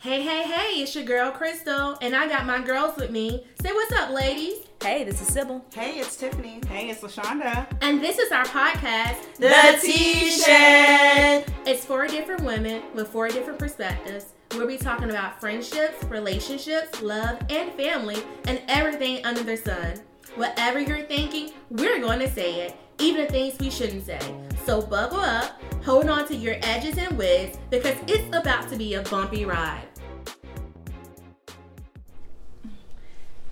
Hey, hey, hey, it's your girl Crystal, and I got my girls with me. Say what's up, ladies. Hey, this is Sybil. Hey, it's Tiffany. Hey, it's LaShonda. And this is our podcast, The T Shed. It's four different women with four different perspectives. We'll be talking about friendships, relationships, love, and family, and everything under the sun. Whatever you're thinking, we're going to say it, even the things we shouldn't say. So buckle up, hold on to your edges and wigs, because it's about to be a bumpy ride.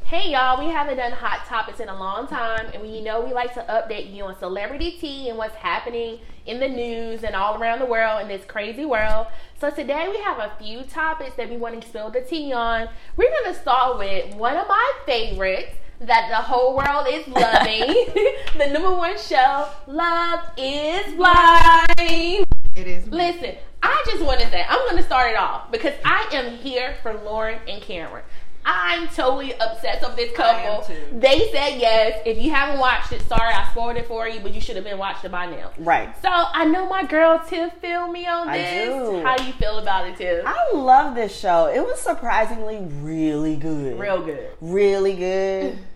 Hey y'all, we haven't done hot topics in a long time, and we know we like to update you on celebrity tea and what's happening in the news and all around the world in this crazy world. So today we have a few topics that we want to spill the tea on. We're gonna start with one of my favorites that the whole world is loving. the number one show, Love is Blind. It is. Listen, I just want to say, I'm going to start it off because I am here for Lauren and Cameron. I'm totally obsessed with this couple. too. They said yes. If you haven't watched it, sorry, I spoiled it for you, but you should have been watching it by now. Right. So I know my girl Tiff feel me on I this. do. How do you feel about it, Tiff? I love this show. It was surprisingly really good. Real good. Really good.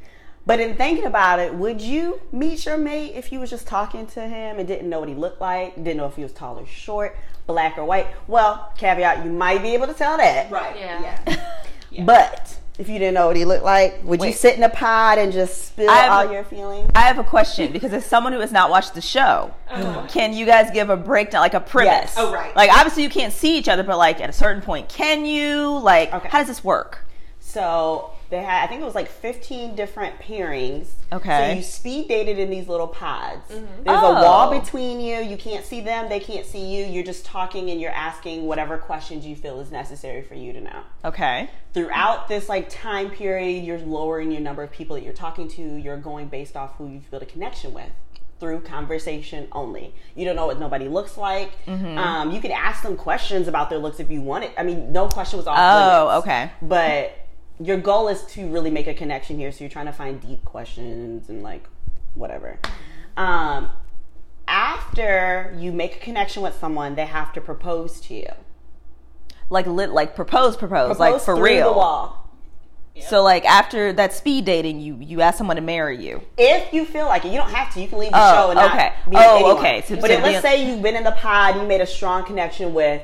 But in thinking about it, would you meet your mate if you was just talking to him and didn't know what he looked like, didn't know if he was tall or short, black or white? Well, caveat, you might be able to tell that. Right. Yeah. Yeah. But if you didn't know what he looked like, would you sit in a pod and just spill have all a- your feelings? I have a question because as someone who has not watched the show, uh-huh. can you guys give a breakdown, like a premise? Yes. Oh, right. Like obviously you can't see each other, but like at a certain point, can you? Like, Okay. how does this work? So they had, I think it was like 15 different pairings. Okay. So you speed dated in these little pods. There's Oh. a wall between you. You can't see them. They can't see you. You're just talking and you're asking whatever questions you feel is necessary for you to know. Okay. Throughout this like time period, you're lowering your number of people that you're talking to. You're going based off who you've built a connection with through conversation only. You don't know what nobody looks like. Um, you can ask them questions about their looks if you want it. I mean, no question was off Oh, limits okay. but your goal is to really make a connection here so you're trying to find deep questions and like whatever um, after you make a connection with someone they have to propose to you Like lit, like propose, propose, like Propose for through real. the wall So like after that speed dating, you you ask someone to marry you. if you feel like it you don't have to you can leave the Oh, show and not okay. be Oh, anyone. okay. So- but so if, let's say you've been in the pod you made a strong connection with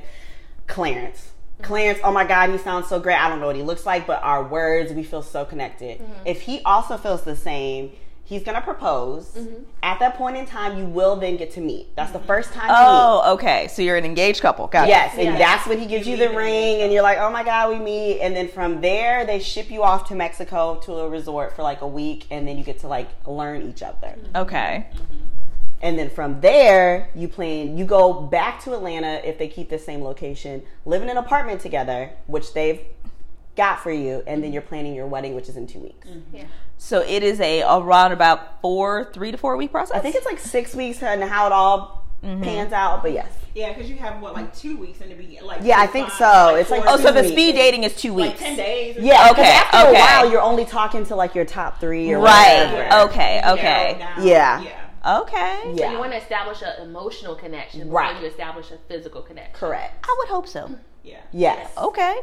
clarence Clarence, oh my God, he sounds so great. I don't know what he looks like, but our words, we feel so connected. Mm-hmm. If he also feels the same, he's gonna propose. Mm-hmm. At that point in time, you will then get to meet. That's the mm-hmm. first time you meet. Oh, okay. So you're an engaged couple. Got it. Yes, and Yeah. that's when he gives you the leave it. ring, and you're like, oh my God, we meet. And then from there, they ship you off to Mexico to a resort for like a week, and then you get to like learn each other. Okay. And then from there, you plan, you go back to Atlanta if they keep the same location, live in an apartment together, which they've got for you, and then you're planning your wedding, which is in two weeks. Yeah. So it is a around about four, three to four week process. I think it's like six weeks and how it all Mm-hmm. pans out, but yes. Yeah, because you have what like two weeks in the beginning. Like Yeah, I think find, so. It's like oh, so the weeks. speed dating is two like weeks. ten days. or Yeah, because Okay, after okay. a while, you're only talking to like your top three or Right. whatever. Okay. Okay. Yeah. Yeah. Yeah. Okay. Yeah. So you want to establish an emotional connection before Right. you establish a physical connection. Correct. I would hope so. Yeah. Yes. Okay.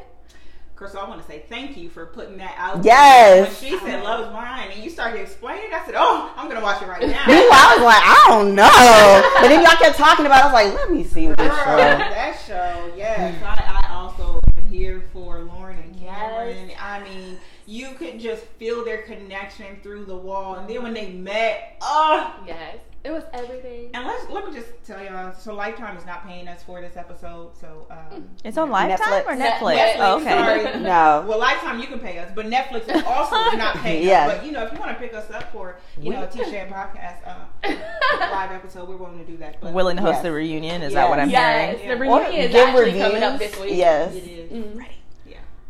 Crystal, I want to say thank you for putting that out. Yes. When she said love is blind and you started explaining, I said, oh, I'm gonna watch it right now. Meanwhile, I was like, I don't know. But then y'all kept talking about it. I was like, let me see what this Girl, show. that show, yes. I, I also am here for Lauren and Cameron. I mean, you could just feel their connection through the wall. And then when they met, oh, Yes. It was everything. and let's let me just tell y'all. So Lifetime is not paying us for this episode. So um, It's on Lifetime Netflix. or Netflix? Netflix, Oh, okay. sorry. No. Well, Lifetime you can pay us, but Netflix is also not paying Yeah. us. But you know, if you want to pick us up for you know a T Shed podcast uh, live episode, we're willing to do that. But Willing to host Yes. the reunion? Is Yes. that what I'm saying? yes. hearing? The Yeah. reunion is give actually coming up this week. Yes. it is. Mhm. Yeah.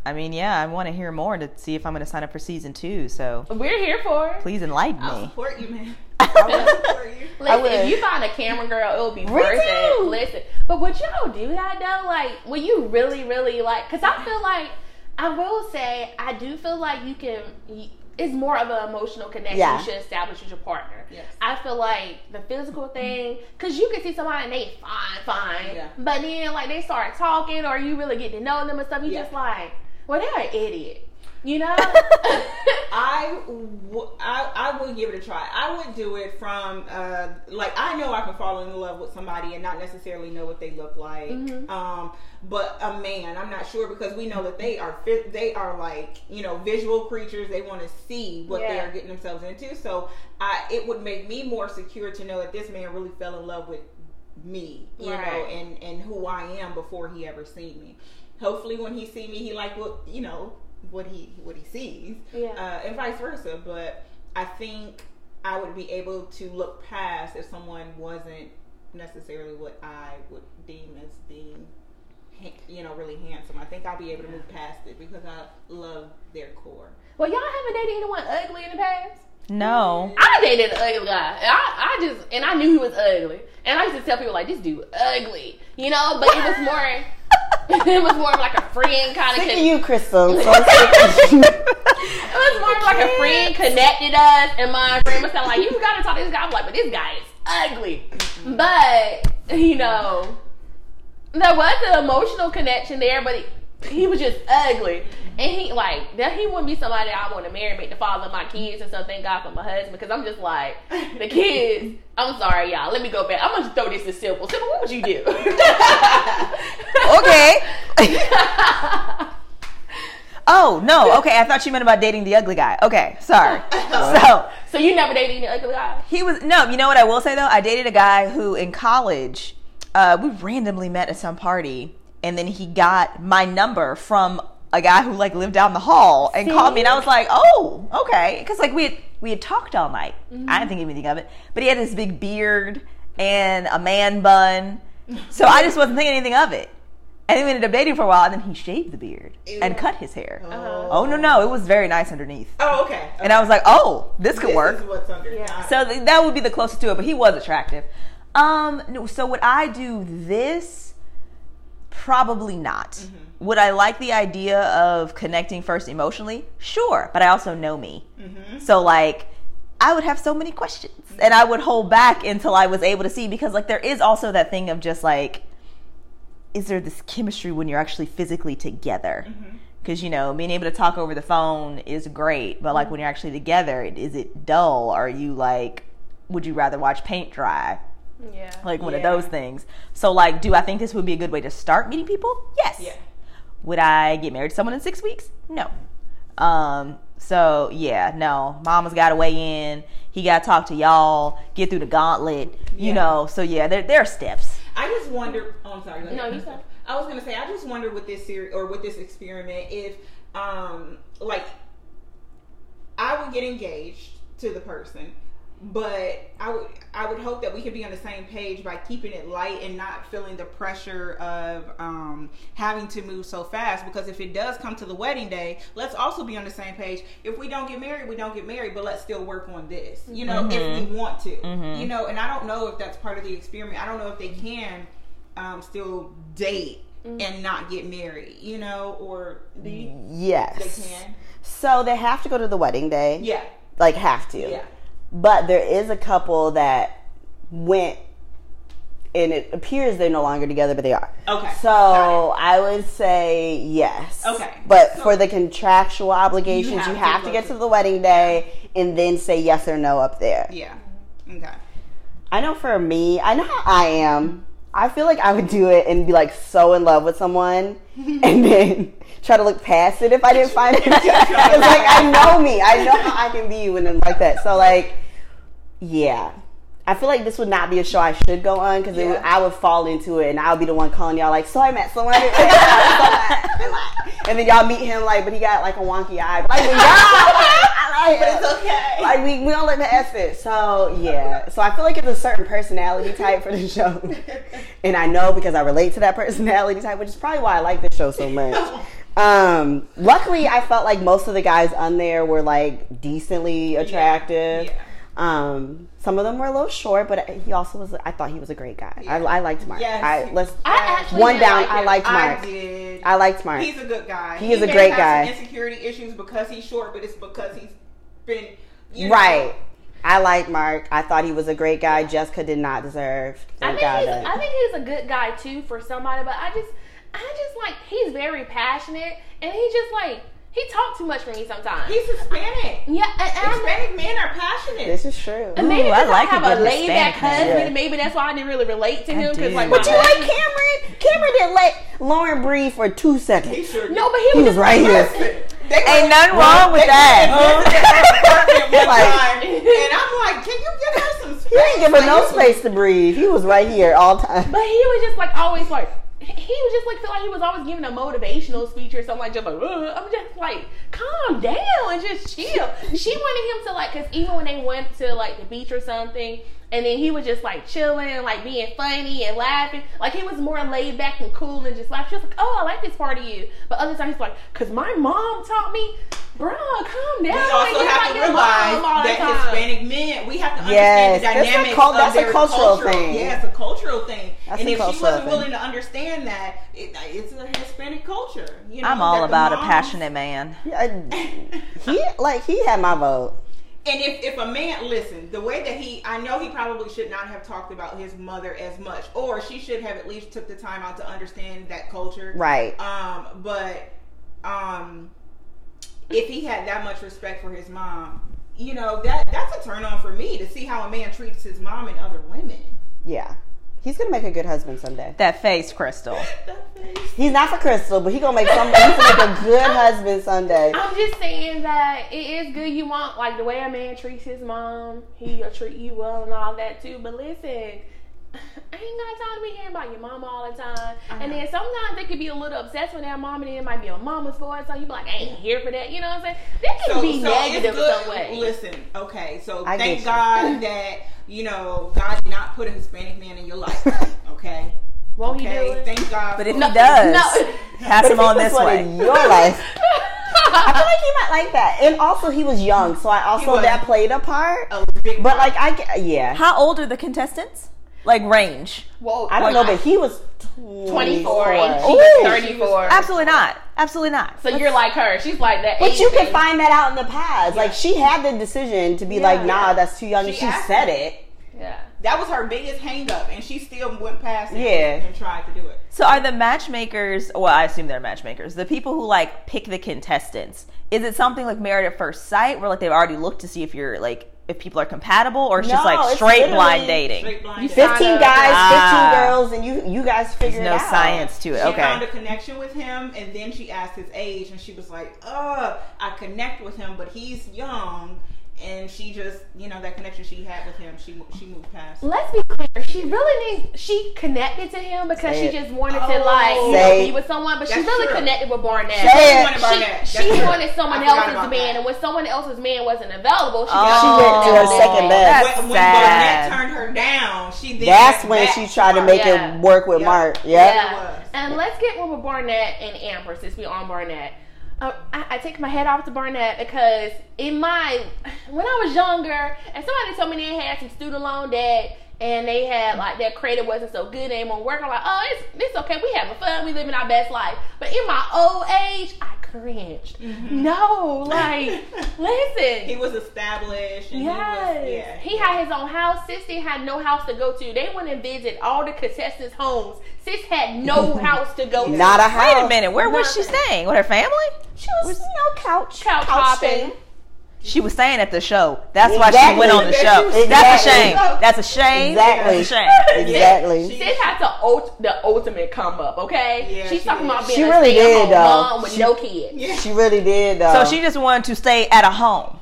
I mean, yeah, I want to hear more to see if I'm going to sign up for season two. So We're here for it. please enlighten me. I'll me. support you, man. I will support you. Listen, would. if you find a camera girl, it'll be Me worth it. Listen, but would y'all do that though? Like, when you really, really like? Because I feel like I will say I do feel like you can. It's more of an emotional connection Yeah. you should establish with your partner. Yes. I feel like the physical thing, because you can see somebody and they fine, fine, Yeah. but then like they start talking or you really get to know them and stuff, you Yeah. just like, well, they're an idiot, you know? I, w- I I would give it a try. I would do it from uh, like I know I can fall in love with somebody and not necessarily know what they look like. Mhm. Um, but a man, I'm not sure because we know that they are they are like you know visual creatures. They want to see what they are getting themselves into. So I it would make me more secure to know that this man really fell in love with me, you know, and and who I am before he ever seen me. Hopefully, when he see me, he like what you know what he what he sees, Yeah. uh, and vice versa. But I think I would be able to look past if someone wasn't necessarily what I would deem as being, you know, really handsome. I think I'll be able to move past it because I love their core. well, y'all haven't dated anyone ugly in the past? No. I dated an ugly guy. I, I just and I knew he was ugly. And I used to tell people like this dude ugly. You know, but it was more it was more of like a friend kind of Sick of you, Crystal. So sick of you. it was more of like a friend connected us and my friend was kind of like, You gotta talk to this guy. I'm like, but this guy is ugly. But, you know, there was an emotional connection there, but he, he was just ugly. And he like that he wouldn't be somebody I want to marry, make the father of my kids and stuff. Thank God for my husband because I'm just like the kids. I'm sorry, y'all. Let me go back. I'm gonna throw this to Sybil. Sybil, what would you do? Okay. oh no. Okay, I thought you meant about dating the ugly guy. Okay, sorry. So so you never dated any ugly guy? he was no. You know what I will say though? I dated a guy who in college, uh, we randomly met at some party, and then he got my number from a guy who like lived down the hall and called me, and I was like, oh, okay, because like we had we had talked all night. I didn't think anything of it, but he had this big beard and a man bun, so I just wasn't thinking anything of it. And then we ended up dating for a while, and then he shaved the beard and cut his hair. Uh-huh. Oh no, no, it was very nice underneath. Oh, okay. And I was like, oh, this could This work. is what's under. Yeah. So th- that would be the closest to it, but he was attractive. Um, no, so would I do this? Probably not. Mm-hmm. Would I like the idea of connecting first emotionally? Sure, but I also know me. Mm-hmm. So like I would have so many questions and I would hold back until I was able to see because like there is also that thing of just like is there this chemistry when you're actually physically together? Mm-hmm. Because you know, being able to talk over the phone is great, but like when you're actually together, is it dull? Are you like, would you rather watch paint dry? Yeah. Like one of those things. So like, do I think this would be a good way to start meeting people? Yes. Yeah. Would I get married to someone in six weeks? No. Um. So yeah, no. Mama's got to weigh in. He got to talk to y'all. Get through the gauntlet. You Yeah. know. So yeah, there there are steps. I just wonder. Oh, I'm sorry. No, you said. I was gonna say. I just wonder with this series or with this experiment if, um, like, I would get engaged to the person, but I would I would hope that we could be on the same page by keeping it light and not feeling the pressure of um, having to move so fast. Because if it does come to the wedding day, let's also be on the same page. If we don't get married, we don't get married, but let's still work on this. You know, if we want to. You know, and I don't know if that's part of the experiment. I don't know if they can um, still date and not get married. You know, or do you, Yes. they can? So they have to go to the wedding day. Yeah, Like have to. yeah. But there is a couple that went and it appears they're no longer together, but they are. Okay. So I would say yes. Okay. But So- for the contractual obligations, have you have to, go get to- to the wedding day and then say yes or no up there. Yeah. Okay. I know for me, I know how I am. I feel like I would do it and be like so in love with someone and then try to look past it if I didn't find it. Because like I know me. I know how I can be when I'm like that. So like, yeah. I feel like this would not be a show I should go on because Yeah. I would fall into it and I would be the one calling y'all like, so I met someone. and then y'all meet him like, but he got like a wonky eye. Like, but y'all, I like But it's okay. Like we, we don't let past it. So yeah. So I feel like it's a certain personality type for the show. And I know because I relate to that personality type, which is probably why I like this show so much. Um, luckily I felt like most of the guys on there were like decently attractive. yeah. Um, some of them were a little short, but he also was. I thought he was a great guy. I, Yeah. I liked Mark. Yes. I let's. I actually one did down. like I him. liked I Mark. did. I liked Mark. He's a good guy. He is a great guy. Some insecurity issues because he's short, but it's because he's been you know, Right. I like Mark. I thought he was a great guy. Jessica did not deserve. I think God he's that. I think he's a good guy too for somebody, but I just I just like he's very passionate and he just like he talked too much for me sometimes. He's Hispanic. yeah, and, and I'm- Hispanic men are passionate. this is true. and maybe Ooh, I because I, like a have a, laid back Hispanic husband, Yeah. maybe that's why I didn't really relate to I him. Because like, But my you like Cameron? Cameron didn't let Lauren breathe for two seconds. He sure No, but he, He was, was right like, here. They Ain't were- nothing wrong with they that. went to their apartment one Like- and I'm like, can you give her some space? He didn't give her Like, no space to breathe. He was right here all time. But he was just like always like he was just like feel like he was always giving a motivational speech or something like just like. I'm just like calm down and just chill. She wanted him to like because even when they went to like the beach or something. And then he was just like chilling and like being funny and laughing. Like he was more laid back and cool and just laugh. She was like, "Oh, I like this part of you." But other times he's like, "Cause my mom taught me, bro, calm down." We also you're have like to realize mom all the that time. Hispanic men, we have to Yes, understand the that's a dynamics cul- of that's a their cultural cultural thing. Yeah, it's a cultural thing. That's and if she wasn't thing. willing to understand that, it, it's a Hispanic culture. You know, I'm all that the about a passionate man. Yeah, he like he had my vote. And if, if a man, listen, the way that he, I know he probably should not have talked about his mother as much, or she should have at least took the time out to understand that culture. Right. Um, but um, if he had that much respect for his mom, you know that that's a turn on for me to see how a man treats his mom and other women. Yeah. He's gonna make a good husband someday. That face, Crystal. That face. He's not for Crystal, but he gonna make some. He's gonna make a good husband someday. I'm just saying that it is good. You want like the way a man treats his mom, he'll treat you well and all that too. But listen, I ain't got time to be hearing about your mom all the time. And then sometimes they could be a little obsessed with their mom, and then it might be a mama's voice. So you be like, I ain't here for that. You know what I'm saying? That can So, be so negative in good. some way. Listen, okay, so I thank. God that you know God did not put a Hispanic man in your life. Okay, Won't he do okay, it? thank God. But if for- he does, no. pass him on this one way. in your life. I feel like he might like that, and also he was young, so I also that played a part. a big But like I, get- yeah, How old are the contestants? Like range? Whoa, I don't know, but he was 24 and Ooh. she's 34. Absolutely not. Absolutely not. So you're like her. She's like that. But age you can find that out in the past. Like she had the decision to be Yeah, like, nah, yeah. that's too young, She she said him. it. Yeah. that was her biggest hang up, and she still went past it Yeah. and tried to do it. So are the matchmakers? Well, I assume they're matchmakers. The people who like pick the contestants. Is it something like married at first sight, where like they've already looked to see if you're like if people are compatible, or it's just like straight literally blind dating. Straight blind you dating. Fifteen guys, Ah. fifteen girls, and you you guys There's figured no it out. science to it. Okay. She found a connection with him, and then she asked his age, and she was like, "Uh, I connect with him, but he's young." And she just, you know, that connection she had with him, she she moved past. Let's be clear. She really needs. She connected to him because Say she just wanted Oh. to like oh. you know, be with someone, but she really true. connected with Barnett. Say She wanted Barnett. She, she wanted someone I else's man, that. and when someone else's man wasn't available, she Oh. She went to her second best. That's when, when. Barnett turned her down, she then That's when she tried to make Yeah. it work with Yeah. Mark. Yep. Yeah. And let's get one with Barnett and Amber since we on Barnett. Uh, I, take my head off to Barnett because in my when I was younger and somebody told me they had some student loan debt and they had like their credit wasn't so good, they want work. I'm like, oh, it's it's okay. We having fun. We living our best life. But in my old age, I cringed. Mm-hmm. No, like listen. He was established. And Yes. He, was, yeah. He had his own house. Sissy had no house to go to. They went and visit all the contestants' homes. Sis had no house to go to. Not a house. Wait a minute. Where was she staying? With her family? She was no couch. couch hopping. hopping. She was saying at the show. That's why she went on the show. Exactly. That's a shame. That's a shame. Exactly. That's a shame. Exactly. She- Sis had to ult- the ultimate come up, okay? Yeah, She's she talking did. about being She a really stay-at-home did, though. mom with She- no kids. Yeah. She really did. Though. So she just wanted to stay at a home.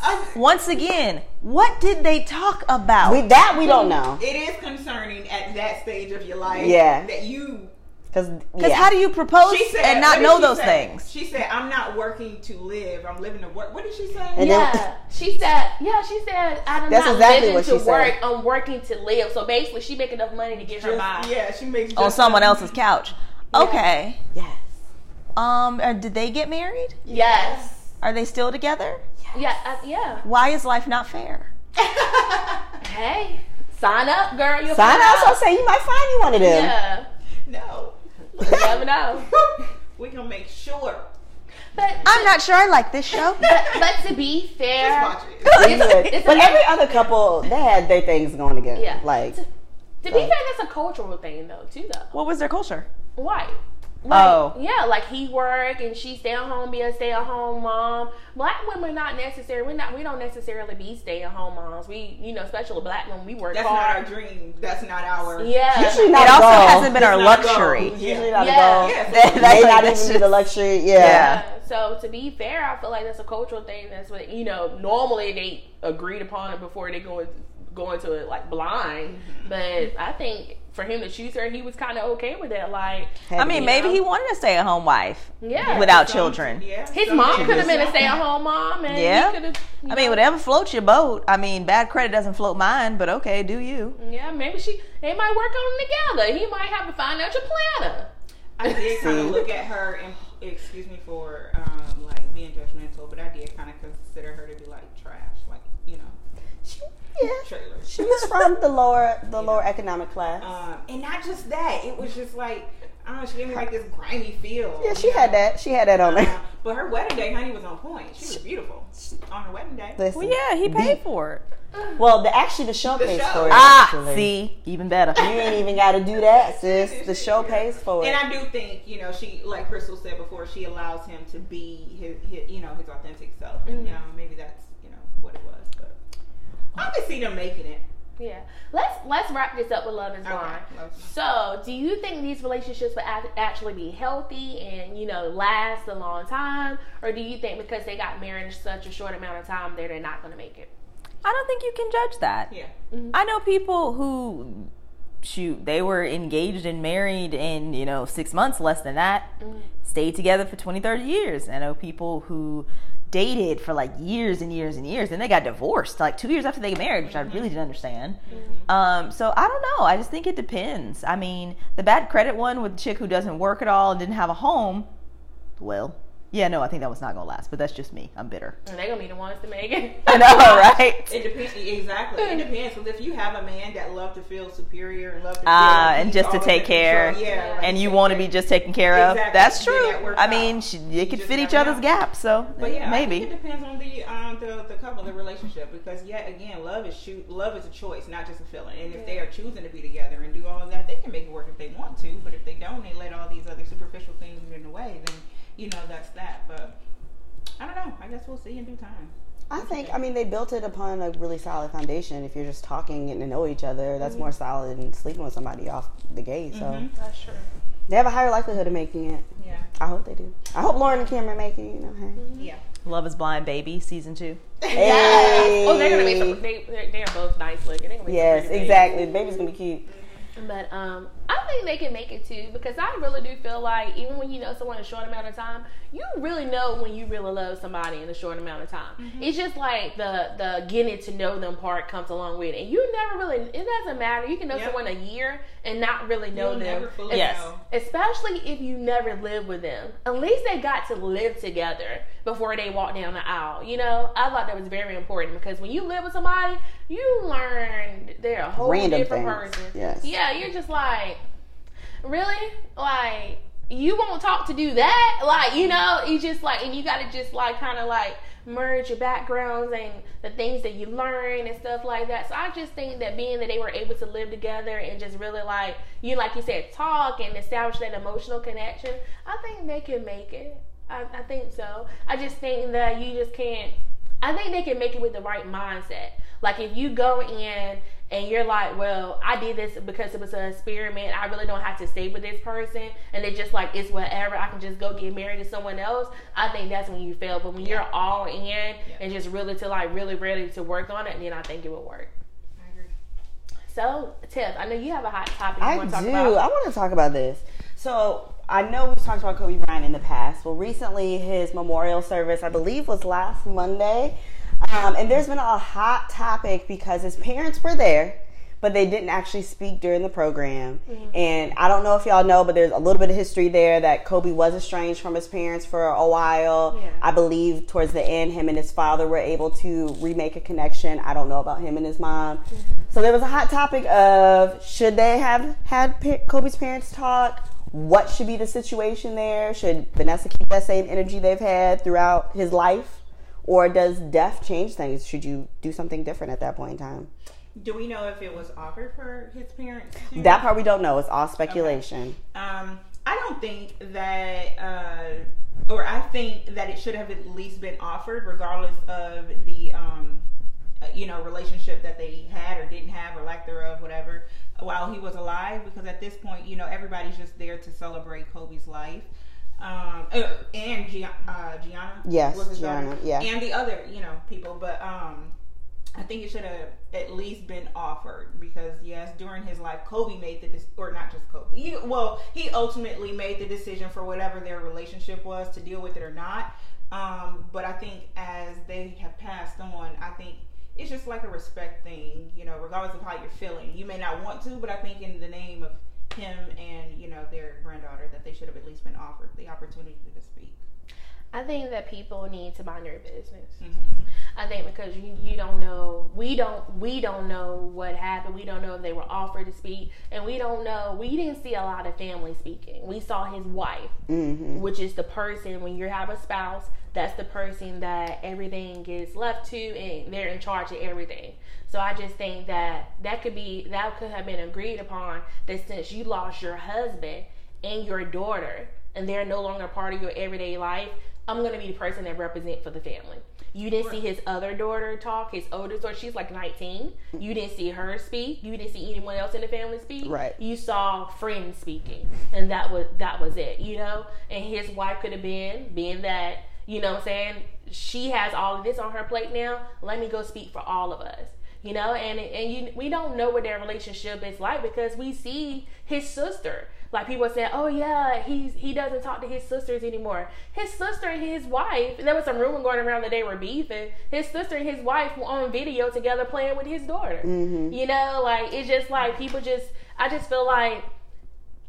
I- Once again, what did they talk about? we, that we don't know. it is concerning at that stage of your life. Yeah. That you. Because Because how do you propose She said, and not know those say? things? She said, "I'm not working to live. I'm living to work." What did she say? And then- yeah, she said. Yeah, she said. I'm That's not exactly living what to she work. said. I'm working to live. So basically, she make enough money to get her by. yeah, she makes On someone enough- else's couch. Okay. Yes. Um, uh, did they get married? Yes. Are they still together? Yeah. Uh, yeah. Why is life not fair? Hey, sign up, girl. You'll Sign find out. So out. say you might find you one of them. Yeah. No. You never know. we gonna make sure But I'm not sure I like this show. But, but to be fair, Just watch it. You it's but every other couple, they had their things going together. Yeah. Like, to be fair, that's a cultural thing though, too. Though What was their culture? white. Like, Oh. yeah, like he work and she stay at home, be a stay at home mom. Black women not necessary. We're not. We don't necessarily be stay at home moms. We, you know, especially black women, we work That's not our dream. That's not our. yeah, usually not It a also goal. hasn't been It's our not goal. luxury. It's Yeah. usually not Yeah. a goal. Yeah, That That's not like- even be the luxury. Yeah. Yeah. So to be fair, I feel like that's a cultural thing. That's what you know. Normally they agreed upon it before they go in- go into it like blind. Mm-hmm. But I think for him to choose her, he was kind of okay with that. Like, I mean, be. maybe he wanted a stay-at-home wife. yeah, Without Some- children. Yeah. his some mom chicks could have been a stay-at-home mom, and Yeah. he could have. I mean, whatever floats your boat. I mean, bad credit doesn't float mine, but okay, do you? Yeah, maybe she. They might work on it together. He might have a financial planner. I did kind of look at her and excuse me for um, like being judgmental, but I did kind of consider her to be like trash, like you know, Yeah. trailers. She was from the lower, the lower economic class. Um, and not just that, it was just like I don't know. She gave me like this grimy feel. yeah, she you had that. She had that on Uh, there. but her wedding day, honey, was on point. She was beautiful on her wedding day. Listen. Well, yeah, he paid for it. Well, the actually the show The pays show. for it. Ah, actually. see, even better. You ain't even got to do that, sis. The show pays for it. And I do think, you know, she, like Crystal said before, she allows him to be his, his you know, his authentic self. And, Mm-hmm. you know, maybe that's, you know, what it was. But I can see them making it. Yeah. Let's let's wrap this up with love is blind. Love is So, do you think these relationships will actually be healthy and you know last a long time, or do you think because they got married in such a short amount of time, they're they're not going to make it? I don't think you can judge that. Yeah. Mm-hmm. I know people who shoot, they were engaged and married in, you know, six months, less than that, mm-hmm. stayed together for 20, 30 years. I know people who dated for like years and years and years and they got divorced like two years after they got married, which I really didn't understand. Um, so I don't know. I just think it depends. I mean, the bad credit one with the chick who doesn't work at all and didn't have a home, well, yeah, no, I think that was not going to last, but that's just me. I'm bitter. And they're gonna be the ones to make it. I know, right? It depends. Exactly. It depends. Because if you have a man that love to feel superior and love to Ah, like and just to take care, control, yeah, like and you want to be just taken care of. Exactly. That's true. that I mean, out. she, You they could fit each other's know. gaps, so But yeah, I think maybe. it depends on the um the, the couple, the relationship, because yet again, love is shoot, love is a choice, not just a feeling. And if they are choosing to be together and do all of that, they can make it work if they want to. But if they don't, they let all these other superficial things get in the way. Then you know that's that. But I don't know. I guess we'll see in due time. I think, I mean, they built it upon a really solid foundation. If you're just talking, getting to know each other, that's more solid than sleeping with somebody off the gate. So Mhm. That's true. they have a higher likelihood of making it. Yeah. I hope they do. I hope Lauren and Cameron make it. You know, hey. Yeah. Love is Blind Baby season two. Hey. Oh, they're gonna be. Some, they they're, they're both nice looking. They're gonna be Yes, pretty babies. exactly. The baby's gonna be cute. But um, I think they can make it too because I really do feel like even when you know someone a short amount of time, you really know when you really love somebody in a short amount of time. Mm-hmm. It's just like the the getting to know them part comes along with it, and you never really. It doesn't matter. You can know Yep. someone a year and not really know You'll them. Yes. know. Especially if you never live with them. At least they got to live together before they walk down the aisle. You know, I thought that was very important because when you live with somebody, you learn they're a whole Random different things. person. Yes. Yeah, you're just like, really? Like, you won't talk to do that? Like, you know, you just like, and you got to just like kind of like merge your backgrounds and the things that you learn and stuff like that. So I just think that being that they were able to live together and just really like, you like you said, talk and establish that emotional connection, I think they can make it. I, I think so. I just think that you just can't. I think they can make it with the right mindset. Like if you go in and you're like, well, I did this because it was an experiment. I really don't have to stay with this person, and they just like it's whatever. I can just go get married to someone else. I think that's when you fail. But when you're all in and just really to like really ready to work on it, then I think it will work. I agree. So, Tiff, I know you have a hot topic you I want do. to talk about. I want to talk about this. So I know we've talked about Kobe Bryant in the past. Well, recently his memorial service, I believe, was last Monday, um, and there's been a hot topic because his parents were there. But they didn't actually speak during the program. And I don't know if y'all know, but there's a little bit of history there that Kobe was estranged from his parents for a while. Yeah. I believe towards the end, him and his father were able to remake a connection. I don't know about him and his mom. So there was a hot topic of should they have had Kobe's parents talk? What should be the situation there? Should Vanessa keep that same energy they've had throughout his life? Or does death change things? Should you do something different at that point in time? Do we know if it was offered for his parents? To? That part we don't know. It's all speculation. Um, I don't think that, uh, or I think that it should have at least been offered, regardless of the, um, you know, relationship that they had or didn't have or lack thereof, whatever, while he was alive. Because at this point, you know, everybody's just there to celebrate Kobe's life. Um, uh, and Gia- uh, Gianna, Yes, Gianna, daughter. yeah. and the other, you know, people. But um, I think it should have at least been offered because yes, during his life, Kobe made the dec- or not just Kobe. He, well, he ultimately made the decision for whatever their relationship was to deal with it or not. Um, but I think as they have passed on, I think it's just like a respect thing, you know, regardless of how you're feeling. You may not want to, but I think in the name of him and you know their granddaughter, that they should have at least been offered the opportunity to speak. I think that people need to mind their business. Mm-hmm. I think because you you don't know we don't we don't know what happened. We don't know if they were offered to speak, and we don't know. We didn't see a lot of family speaking. We saw his wife, Mm-hmm. which is the person when you have a spouse. That's the person that everything gets left to, and they're in charge of everything. So I just think that that could be that could have been agreed upon. That since you lost your husband and your daughter, and they're no longer part of your everyday life, I'm gonna be the person that represent for the family. You didn't see his other daughter talk, his oldest daughter, she's like 19. You didn't see her speak. You didn't see anyone else in the family speak. Right. You saw friends speaking, and that was that was it, you know. And his wife could have been, being that, you know, what I'm saying she has all of this on her plate now. Let me go speak for all of us, you know. And and you, we don't know what their relationship is like because we see his sister. Like people say, oh yeah, he's he doesn't talk to his sisters anymore. His sister and his wife. and There was some rumor going around that they were beefing. His sister and his wife were on video together playing with his daughter. Mm-hmm. You know, like it's just like people just. I just feel like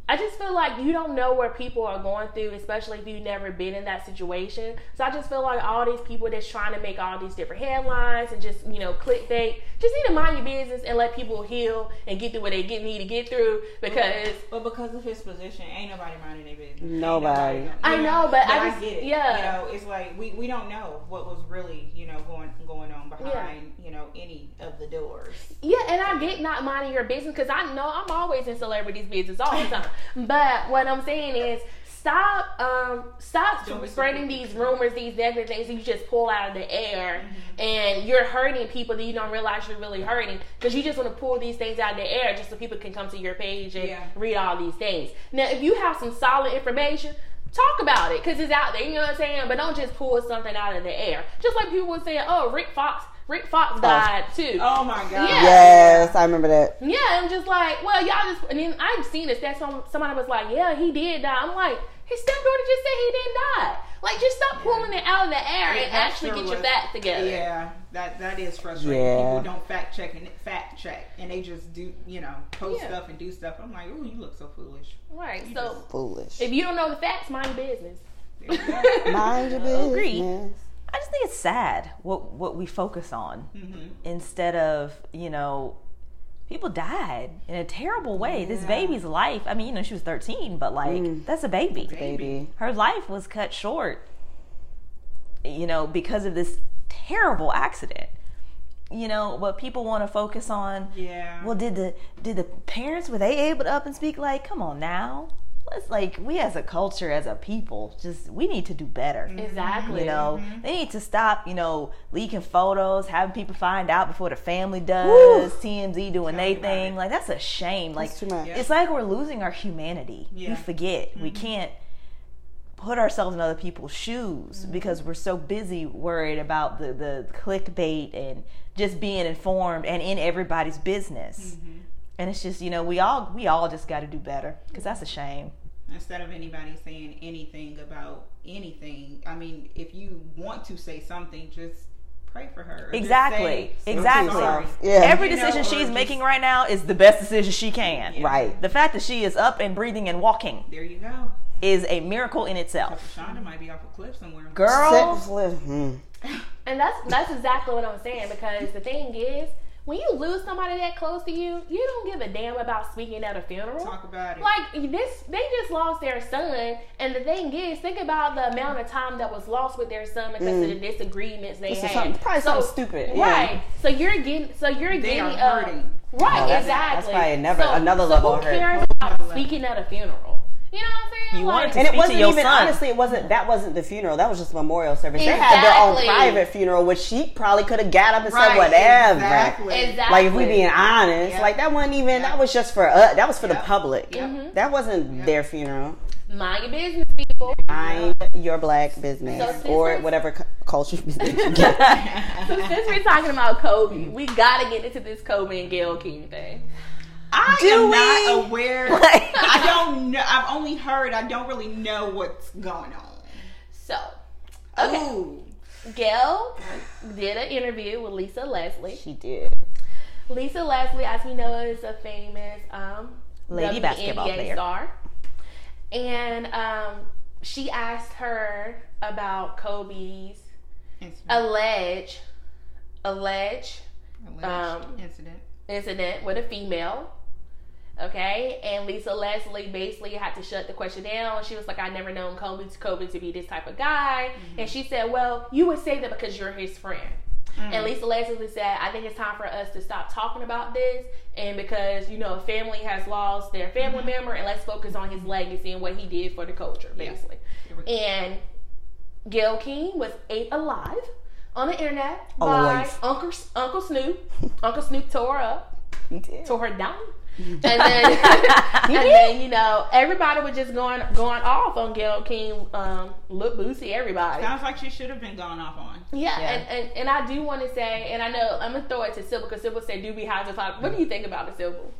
I just feel like you don't know where people are going through, especially if you've never been in that situation. So I just feel like all these people that's trying to make all these different headlines and just, you know, clickbait, just need to mind your business and let people heal and get through what they get need to get through because But because of his position, ain't nobody minding their business. Ain't Nobody. I know, but I I, just- get it. yeah. you know, it's like we, we don't know what was really you know going going on behind you know any of the doors. Yeah, and I get not minding your business because I know I'm always in celebrities' business all the time. But what I'm saying is, stop, um, stop Don't be so spreading these rumors, these negative things that you just pull out of the air, Mm-hmm. and you're hurting people that you don't realize you're really hurting because you just want to pull these things out of the air just so people can come to your page and Yeah. read all these things. Now, if you have some solid information. Talk about it because it's out there, you know what I'm saying? But don't just pull something out of the air. Just like people were saying, oh, Rick Fox, Rick Fox died too. Oh my god! Yeah. Yes, I remember that. Yeah, I'm just like, well, y'all just, and then I've seen this. That some somebody was like, yeah, he did die. I'm like, his stepdaughter just said he didn't die. Like, just stop pulling it out of the air and actually sure get your was- facts together. Yeah, that that is frustrating. Yeah. People don't fact check and fact check, and they just do you know post Yeah. stuff and do stuff. I'm like, oh, you look so foolish. Right. You So Foolish. if you don't know the facts, mind your business. There you. Mind your business. Agreed. I just think it's sad what what we focus on Mhm. instead of you know people died in a terrible way. This baby's life. I mean, you know, she was thirteen, but like Mm. that's a baby. Baby. Her life was cut short. You know, because of this terrible accident. You know, but people want to focus on. Yeah. Well, did the did the parents were they able to up and speak? Like, come on now. Let's like we as a culture, as a people, just we need to do better. Mm-hmm. Exactly. You know, mm-hmm. they need to stop, you know, leaking photos, having people find out before the family does, TMZ doing Tell their thing. it. Like that's a shame. Like That's too much. it's like we're losing our humanity. Yeah. We forget. We mm-hmm. can't put ourselves in other people's shoes because we're so busy worried about the the clickbait and just being informed and in everybody's business. And it's just, you know, we all we all just got to do better because that's a shame. Instead of anybody saying anything about anything, I mean, if you want to say something, just pray for her. Exactly. say, Exactly. Yeah. Every You decision or she's just- making right now is the best decision she can. Yeah. Right. The fact that she is up and breathing and walking There you go. is a miracle in itself. Shonda might be off a cliff somewhere. Girl, hmm. And that's that's exactly what I'm saying because the thing is, when you lose somebody that close to you, you don't give a damn about speaking at a funeral. Talk about it. Like this, they just lost their son, and the thing is, think about the amount of time that was lost with their son because of the disagreements they This is had. something- probably something stupid, yeah. right? So you're getting, so you're They getting, are uh, right? Oh, that's- exactly. that's probably another- so, another so level who of hurt. about level. speaking at a funeral? You know what I'm saying? You like, wanted to And it wasn't your even son. honestly. It wasn't. That wasn't the funeral. That was just a memorial service. They had their own private funeral, which she probably could have got up and said whatever. Exactly. Exactly. Like if we being honest, Yeah. like that wasn't even. Yeah. That was just for us. That was for the public. Yeah. Mm-hmm. That wasn't their funeral. mind your business, people. Mind your black business So or whatever cu- culture business you get. So since we're talking about Kobe, we gotta get into this Kobe and Gayle King thing. I Do am we? not aware. Like- I don't know. I've only heard. I don't really know what's going on. So, okay, Ooh. Gayle did an interview with Lisa Leslie. she did. Lisa Leslie, as we know, is a famous um, Lady WNBA basketball player. star, and um, she asked her about Kobe's alleged alleged Alleged um, incident. incident with a female. Okay, and Lisa Leslie basically had to shut the question down. She was like, "I never known Kobe Kobe to be this type of guy," mm-hmm. and she said, "Well, you would say that because you're his friend." Mm-hmm. And Lisa Leslie said, "I think it's time for us to stop talking about this, and because you know, a family has lost their family mm-hmm. member, and let's focus on his legacy and what he did for the culture, basically." Go. And Gayle King was ate alive on the internet Always. by Uncle Uncle Snoop. Uncle Snoop tore her up, He did. tore her down. And then, and then you know everybody was just going going off on Gayle King, um, Lil Boosie, everybody. Sounds like she should have been going off on. Yeah, Yeah. And, and and I do want to say, and I know I'm gonna throw it to Sybil because Sybil said, "Do we have to talk?" What do you think about it, Sybil?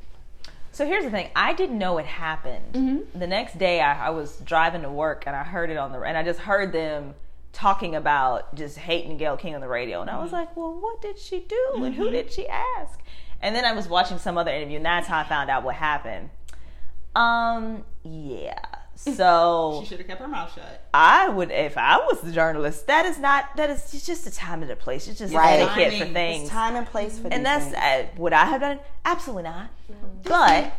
So here's the thing. I didn't know it happened. Mm-hmm. The next day, I, I was driving to work and I heard it on the and I just heard them talking about just hating Gayle King on the radio, and I Mm-hmm. was like, well, what did she do and who did she ask? And then I was watching some other interview, and that's how I found out what happened. Um, yeah. So She should have kept her mouth shut. I would, if I was the journalist, that is not that is it's just a time and a place. It's just Right. etiquette for things. It's time and place for And that's things. uh, would I have done it? Absolutely not. Mm-hmm. But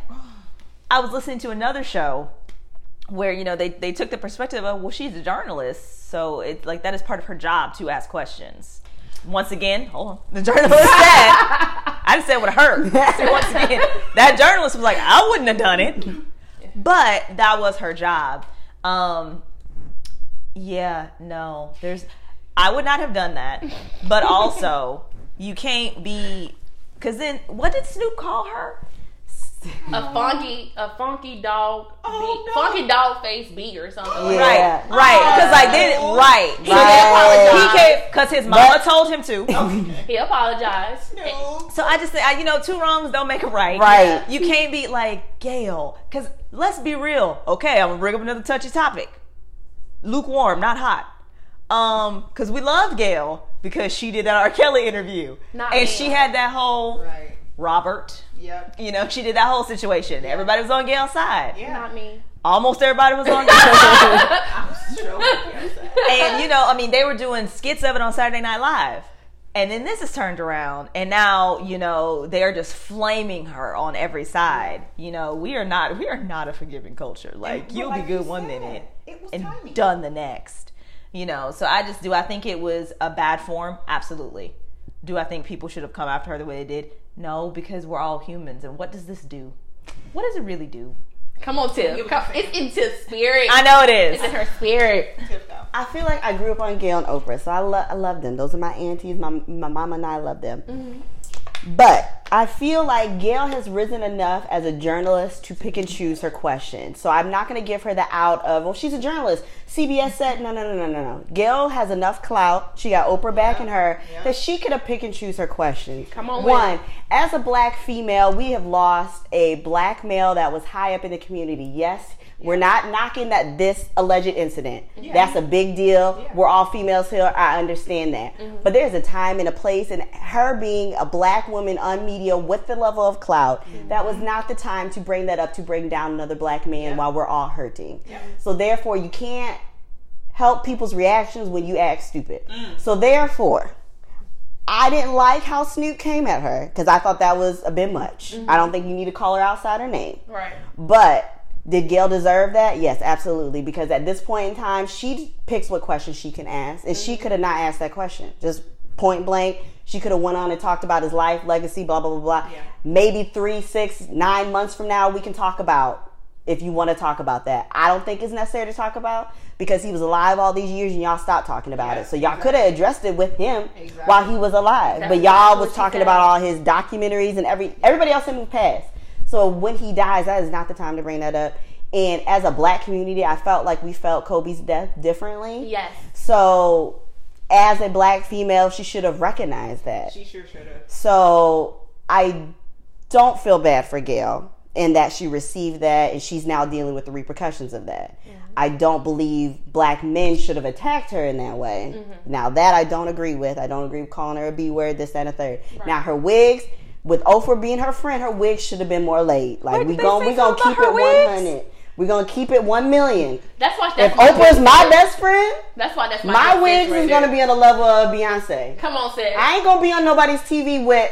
I was listening to another show where you know they they took the perspective of well she's a journalist, so it's like that is part of her job to ask questions. Once again, hold on. The journalist said, I just said what I heard. So once again, that journalist was like, I wouldn't have done it, but that was her job. Um, yeah, no, there's, I would not have done that, but also you can't be, because then what did Snoop call her? A funky, a funky dog, Oh, beat, no. funky dog face beat or something. Yeah. Right, right, because like then, right, so Right. then he came because his mama told him to. He apologized. No. So I just say, I- you know, two wrongs don't make a right. Right. You can't be like Gayle, because let's be real. Okay, I'm gonna bring up another touchy topic. Lukewarm, not hot. Um, because we love Gayle because she did that R. Kelly interview, Not and me. she had that whole Right. Robert. Yep. You know, she did that whole situation. Everybody was on Gayle's side. Yeah. Not me. Almost everybody was on Gayle's side. I'm sure. and you know, I mean, they were doing skits of it on Saturday Night Live. And then this is turned around, and now you know they're just flaming her on every side. You know, we are not we are not a forgiving culture. Like well, you'll like be good you one said, minute it was and timing. done the next. You know, so I just do. I think it was a bad form. Absolutely. Do I think people should have come after her the way they did? No, because we're all humans. And what does this do? What does it really do? Come on, Tiff. Give it Come, it's into spirit. I know it is. It's in her spirit. I feel like I grew up on Gayle and Oprah, so I, lo- I love them. Those are my aunties. My, my mama and I love them. Mm-hmm. But I feel like Gayle has risen enough as a journalist to pick and choose her questions. So I'm not going to give her the out of, well, she's a journalist. CBS said, no, no, no, no, no, no. Gayle has enough clout. She got Oprah backing her Yeah. that she could have pick and choose her questions. Come on One, it. as a black female, we have lost a black male that was high up in the community. Yes, we're not knocking that this alleged incident. That's a big deal. Yeah. We're all females here. I understand that. Mm-hmm. But there's a time and a place, and her being a black woman on media with the level of clout, that was mm-hmm. not the time to bring that up to bring down another black man while we're all hurting. So therefore, you can't help people's reactions when you act stupid. Mm. So therefore, I didn't like how Snoop came at her because I thought that was a bit much. I mm-hmm. don't think you need to call her outside her name. Right. But did Gayle deserve that? Yes, absolutely. Because at this point in time, she picks what questions she can ask, and she mm-hmm. could have not asked that question. Just point blank, she could have went on and talked about his life, legacy, blah blah blah blah. Yeah. Maybe three, six, nine months from now, we can talk about if you want to talk about that. I don't think it's necessary to talk about because he was alive all these years and y'all stopped talking about Yeah, it. So y'all could have addressed it with him Exactly. while he was alive. That's but y'all was talking about all his documentaries and every everybody else in the past. So when he dies, that is not the time to bring that up. And as a black community, I felt like we felt Kobe's death differently. Yes. So as a black female, she should have recognized that. She sure should have. So I don't feel bad for Gayle in that she received that and she's now dealing with the repercussions of that. Mm-hmm. I don't believe black men should have attacked her in that way. Mm-hmm. Now that I don't agree with. I don't agree with calling her a B word, this, that, and a third. Now her wigs, with Oprah being her friend, her wigs should have been more laid. Like Wait, we gon' we gonna keep it her one hundred. We're gonna keep it one million. That's why. If That's why Oprah's my best friend, That's why. That's my, my best wigs right is there. gonna be on the level of Beyonce. Come on, sis. I ain't gonna be on nobody's TV with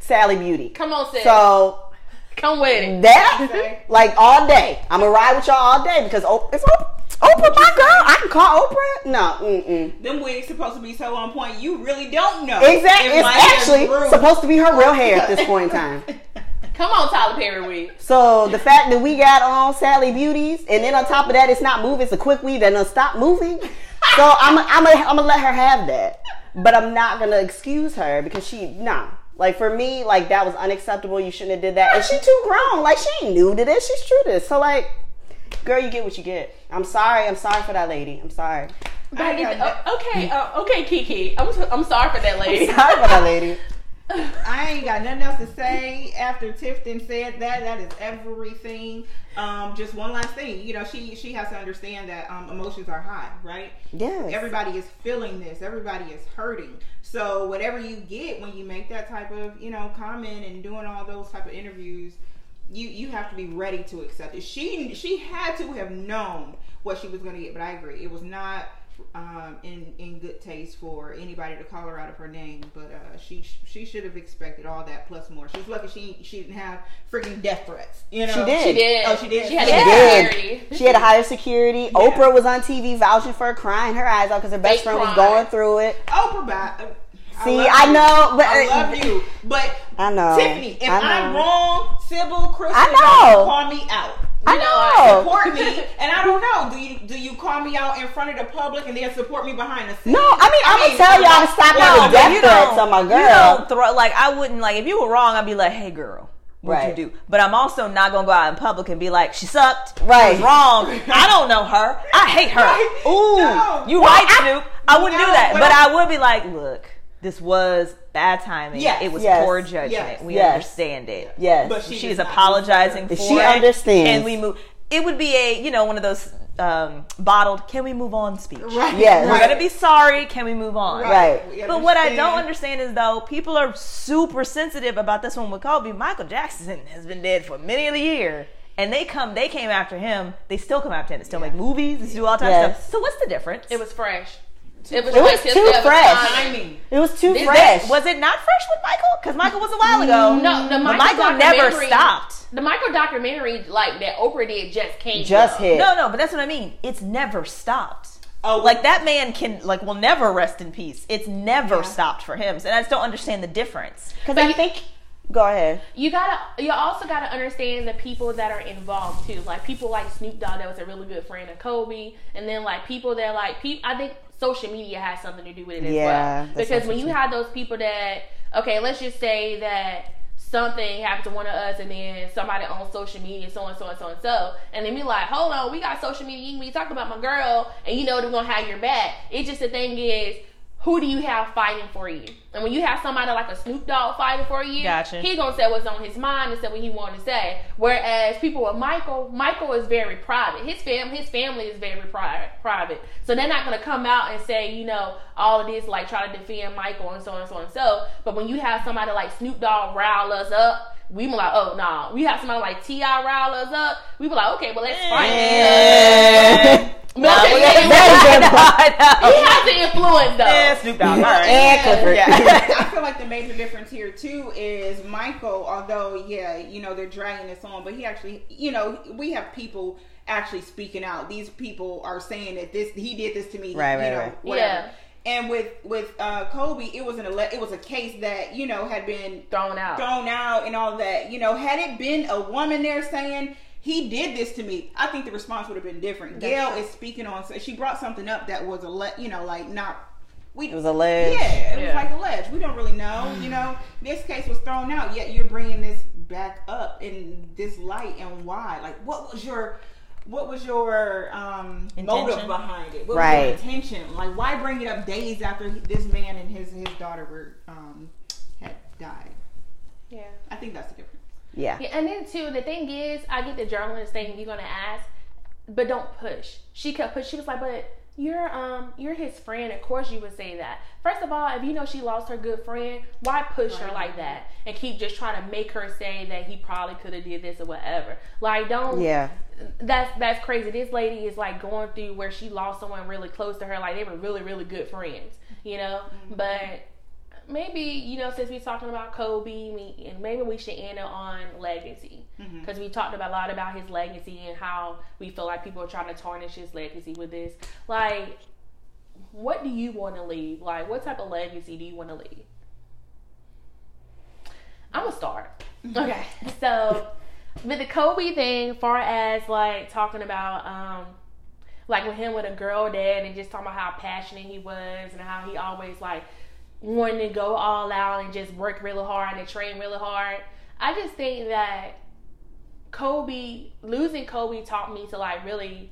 Sally Beauty. Come on, sis. So Come with it. that, like all day, I'm gonna ride with y'all all day because oh, if Oprah, Oprah my girl, I can call Oprah. No, mm-mm. Them wigs supposed to be so on point. You really don't know. exactly. It's actually supposed to be her real hair at this point in time. Come on, Tyler Perry wig. So the fact that we got on Sally Beauties, and then on top of that, it's not moving. It's a quick weave that doesn't stop moving. So I'm, I'm, gonna, I'm gonna let her have that, but I'm not gonna excuse her because she, nah. Like for me, like that was unacceptable. You shouldn't have did that. And she too grown. Like she ain't new to this. She's true to this. So like, girl, you get what you get. I'm sorry. I'm sorry for that lady. I'm sorry. But I it- uh, okay, uh, okay, Kiki. I'm I'm sorry for that lady. Sorry for that lady. I ain't got nothing else to say after Tifton said that. That is everything. Um, just one last thing. You know, she she has to understand that um, emotions are high, right? Yes. Everybody is feeling this. Everybody is hurting. So whatever you get when you make that type of you know comment and doing all those type of interviews, you you have to be ready to accept it. She she had to have known what she was going to get. But I agree, it was not um, in in good taste for anybody to call her out of her name. But uh, she she should have expected all that plus more. She's lucky she she didn't have freaking death threats. You know, She did. She did. Oh, she did? She had She a did. security. She had to hire security. Oprah was on TV vouching for her, crying her eyes out because her best Fake friend was going through it. Oprah. Bye. See, love I know, but- I uh, love you, but I know. Tiffany, if I. I'm wrong, Sybil, Crystal, I know. call me out. I You know, know. Uh, support me, and I don't know. Do you do you call me out in front of the public and then support me behind the scenes? No, I mean, I'm gonna tell y'all to stop having death threats on my girl. You don't throw like I wouldn't like if you were wrong. I'd be like, hey girl, what'd Right. you do? But I'm also not gonna go out in public and be like, she sucked. Right. She wrong. I don't know her. I hate her. Right. Ooh, No. you Well, right, I- Snoop. I wouldn't No, do that. but But I- I would be like, look, this was bad timing. Yes. It was Yes. poor judgment. Yes. We Yes. understand it. Yes. But she She is apologizing for she it. understands. Can we move? It would be a you know one of those um, bottled. Can we move on speech? Right. Yes. We're Right. gonna be sorry. Can we move on? Right. We But what I don't understand. understand is though people are super sensitive about this one with Kobe. Michael Jackson has been dead for many of the year, and they come, they came after him. They still come after him. They still make movies. They do all types of stuff. So what's the difference? It was fresh. It was, It was too step fresh. timing. timing. It was too This- fresh. was it not fresh with Michael? Because Michael was a while ago. No, the But Michael, Michael never stopped. The Michael documentary, like that Oprah did, just came. Just up. hit. No, no, but that's what I mean. It's never stopped. Oh, Like that man can like will never rest in peace. It's never Yeah. stopped for him. And I just don't understand the difference. Because I think. Go ahead. You gotta, you also gotta understand the people that are involved too. Like people like Snoop Dogg, that was a really good friend of Kobe, and then like people that like, pe- I think social media has something to do with it as Yeah, well. Because when you true. have those people that, okay, let's just say that something happened to one of us, and then somebody on social media, so and so and so and so, and then be like, hold on, we got social media, you can be talking about my girl, and you know they're gonna have your back. It's just the thing is. Who do you have fighting for you? And when you have somebody like a Snoop Dogg fighting for you, Gotcha. he gonna say what's on his mind and say what he want to say. Whereas people with Michael, Michael is very private. His fam, his family is very private. Private, so they're not gonna come out and say, you know, all of this like try to defend Michael and so on and so on and so. But when you have somebody like Snoop Dogg rile us up. We be like, oh nah. We have somebody like Ti rile us up. We be like, okay, well let's fight. Eh. Milton we is- got- Very he has the influence though. Yeah, Snoop Dogg. All right. And Clifford. Yeah. I feel like the major difference here too is Michael. Although, yeah, you know they're dragging this on, but he actually, you know, we have people actually speaking out. These people are saying that this he did this to me, Right, you right, know, right. whatever. Yeah. And with with uh, Kobe, it was an ele- it was a case that you know had been Thrown out. thrown out and all that. You know, had it been a woman there saying he did this to me, I think the response would have been different. That's Gayle true. is speaking on. She brought something up that was a le- you know like not. We, It was alleged. yeah, it Yeah. was like alleged. We don't really know. You know, this case was thrown out, yet you're bringing this back up in this light, and why? Like, what was your what was your um, motive behind it? What was Right. your intention? Like, why bring it up days after this man and his his daughter were um, had died? Yeah. I think that's the difference. Yeah. Yeah, and then too, the thing is, I get the journalist thing. You're gonna ask, but don't push. She kept push. She was like, but you're um you're his friend. Of course you would say that. First of all, if you know she lost her good friend, why push her like that and keep just trying to make her say that he probably could have did this or whatever? Like, don't. Yeah. That's that's crazy. This lady is like going through where she lost someone really close to her. Like they were really really good friends, you know. But maybe you know since we're talking about Kobe, we, and maybe we should end it on legacy because we talked about a lot about his legacy and how we feel like people are trying to tarnish his legacy with this. Like, what do you want to leave? Like, what type of legacy do you want to leave? I'm gonna start. Okay, so with the Kobe thing, far as like talking about um like with him with a girl dad and just talking about how passionate he was and how he always like wanted to go all out and just work really hard and train really hard. I just think that Kobe losing Kobe taught me to like really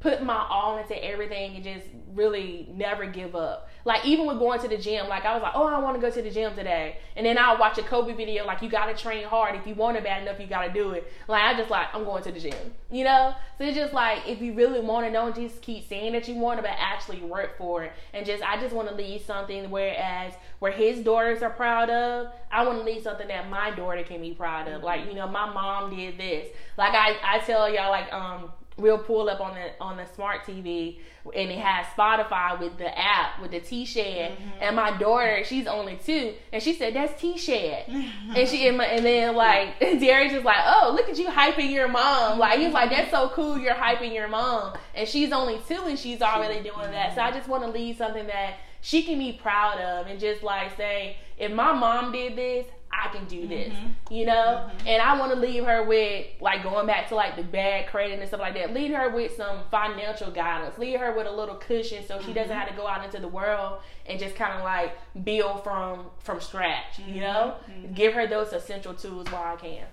put my all into everything and just really never give up. Like even with going to the gym, like I was like, oh, I want to go to the gym today, and then I'll watch a Kobe video. Like you gotta train hard. If you want it bad enough, you gotta do it. Like I just like I'm going to the gym, you know. So it's just like if you really want it, don't just keep saying that you want it, but actually work for it. And just I just want to leave something whereas where his daughters are proud of, I want to leave something that my daughter can be proud of. Like you know, my mom did this. Like I I tell y'all like um we'll pull up on the on the smart TV and it has Spotify with the app with the T Shed mm-hmm. and my daughter she's only two and she said that's T Shed and she and, my, and then like Darius just like oh look at you hyping your mom. Like he's like that's so cool you're hyping your mom. And she's only two and she's already doing that. So I just want to leave something that she can be proud of and just like say if my mom did this I can do mm-hmm. this, you know? Mm-hmm. And I want to leave her with, like, going back to, like, the bad credit and stuff like that. Leave her with some financial guidance. Leave her with a little cushion so she doesn't mm-hmm. have to go out into the world and just kind of, like, build from from scratch, you know? Give her those essential tools while I can.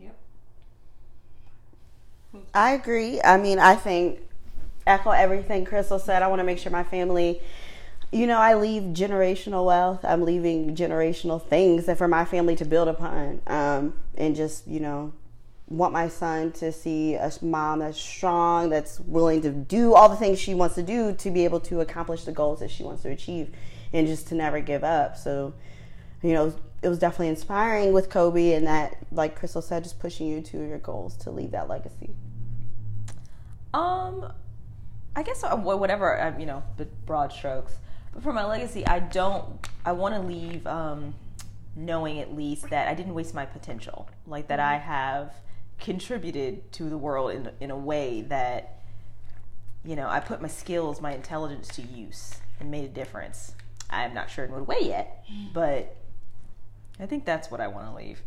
Yep. I agree. I mean, I think echo everything Crystal said. I want to make sure my family, you know, I leave generational wealth. I'm leaving generational things that for my family to build upon, um, and just you know, want my son to see a mom that's strong, that's willing to do all the things she wants to do to be able to accomplish the goals that she wants to achieve, and just to never give up. So, you know, it was definitely inspiring with Kobe, and that, like Crystal said, just pushing you to your goals to leave that legacy. Um, I guess uh, whatever um, you know, broad strokes. But for my legacy, I don't. I want to leave um, knowing at least that I didn't waste my potential. Like that I have contributed to the world in in a way that you know I put my skills, my intelligence to use and made a difference. I'm not sure in what way yet, but I think that's what I want to leave.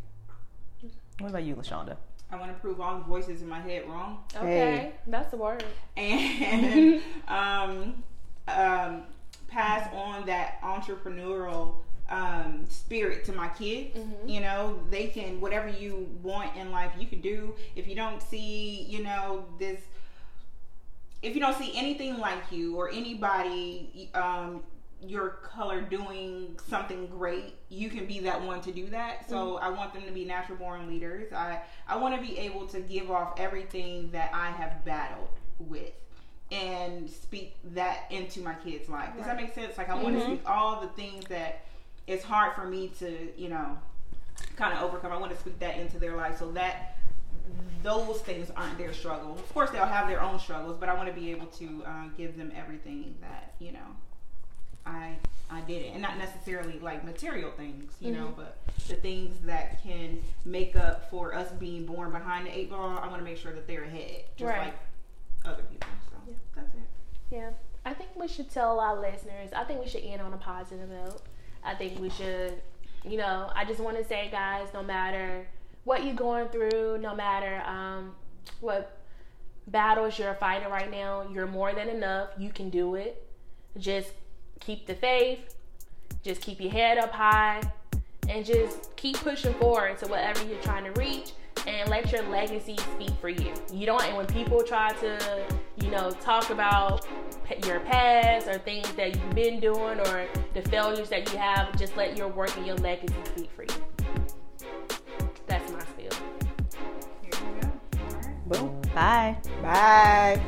What about you, Lashonda? I want to prove all the voices in my head wrong. Okay, Hey. that's the word. and um, um, pass on that entrepreneurial um, spirit to my kids. You know, they can whatever you want in life, you can do. If you don't see, you know, this, if you don't see anything like you or anybody, um, your color doing something great, you can be that one to do that. So I want them to be natural born leaders. I I want to be able to give off everything that I have battled with and speak that into my kids' life. Does that make sense? Like I want to speak all the things that it's hard for me to, you know, kind of overcome. I want to speak that into their life so that those things aren't their struggle. Of course, they'll have their own struggles, but I want to be able to uh, give them everything that you know I I did it, and not necessarily like material things, you know, but the things that can make up for us being born behind the eight ball. I want to make sure that they're ahead, just Right. like other people. So that's it. Yeah. I think we should tell our listeners. I think we should end on a positive note. I think we should, you know, I just want to say, guys, no matter what you're going through, no matter um, what battles you're fighting right now, you're more than enough. You can do it. Just keep the faith. Just keep your head up high. And just keep pushing forward to whatever you're trying to reach and let your legacy speak for you. You don't, and when people try to, you know, talk about your past or things that you've been doing or the failures that you have, just let your work and your legacy speak for you. That's my spiel. Here we go. All right. Boom. Bye. Bye.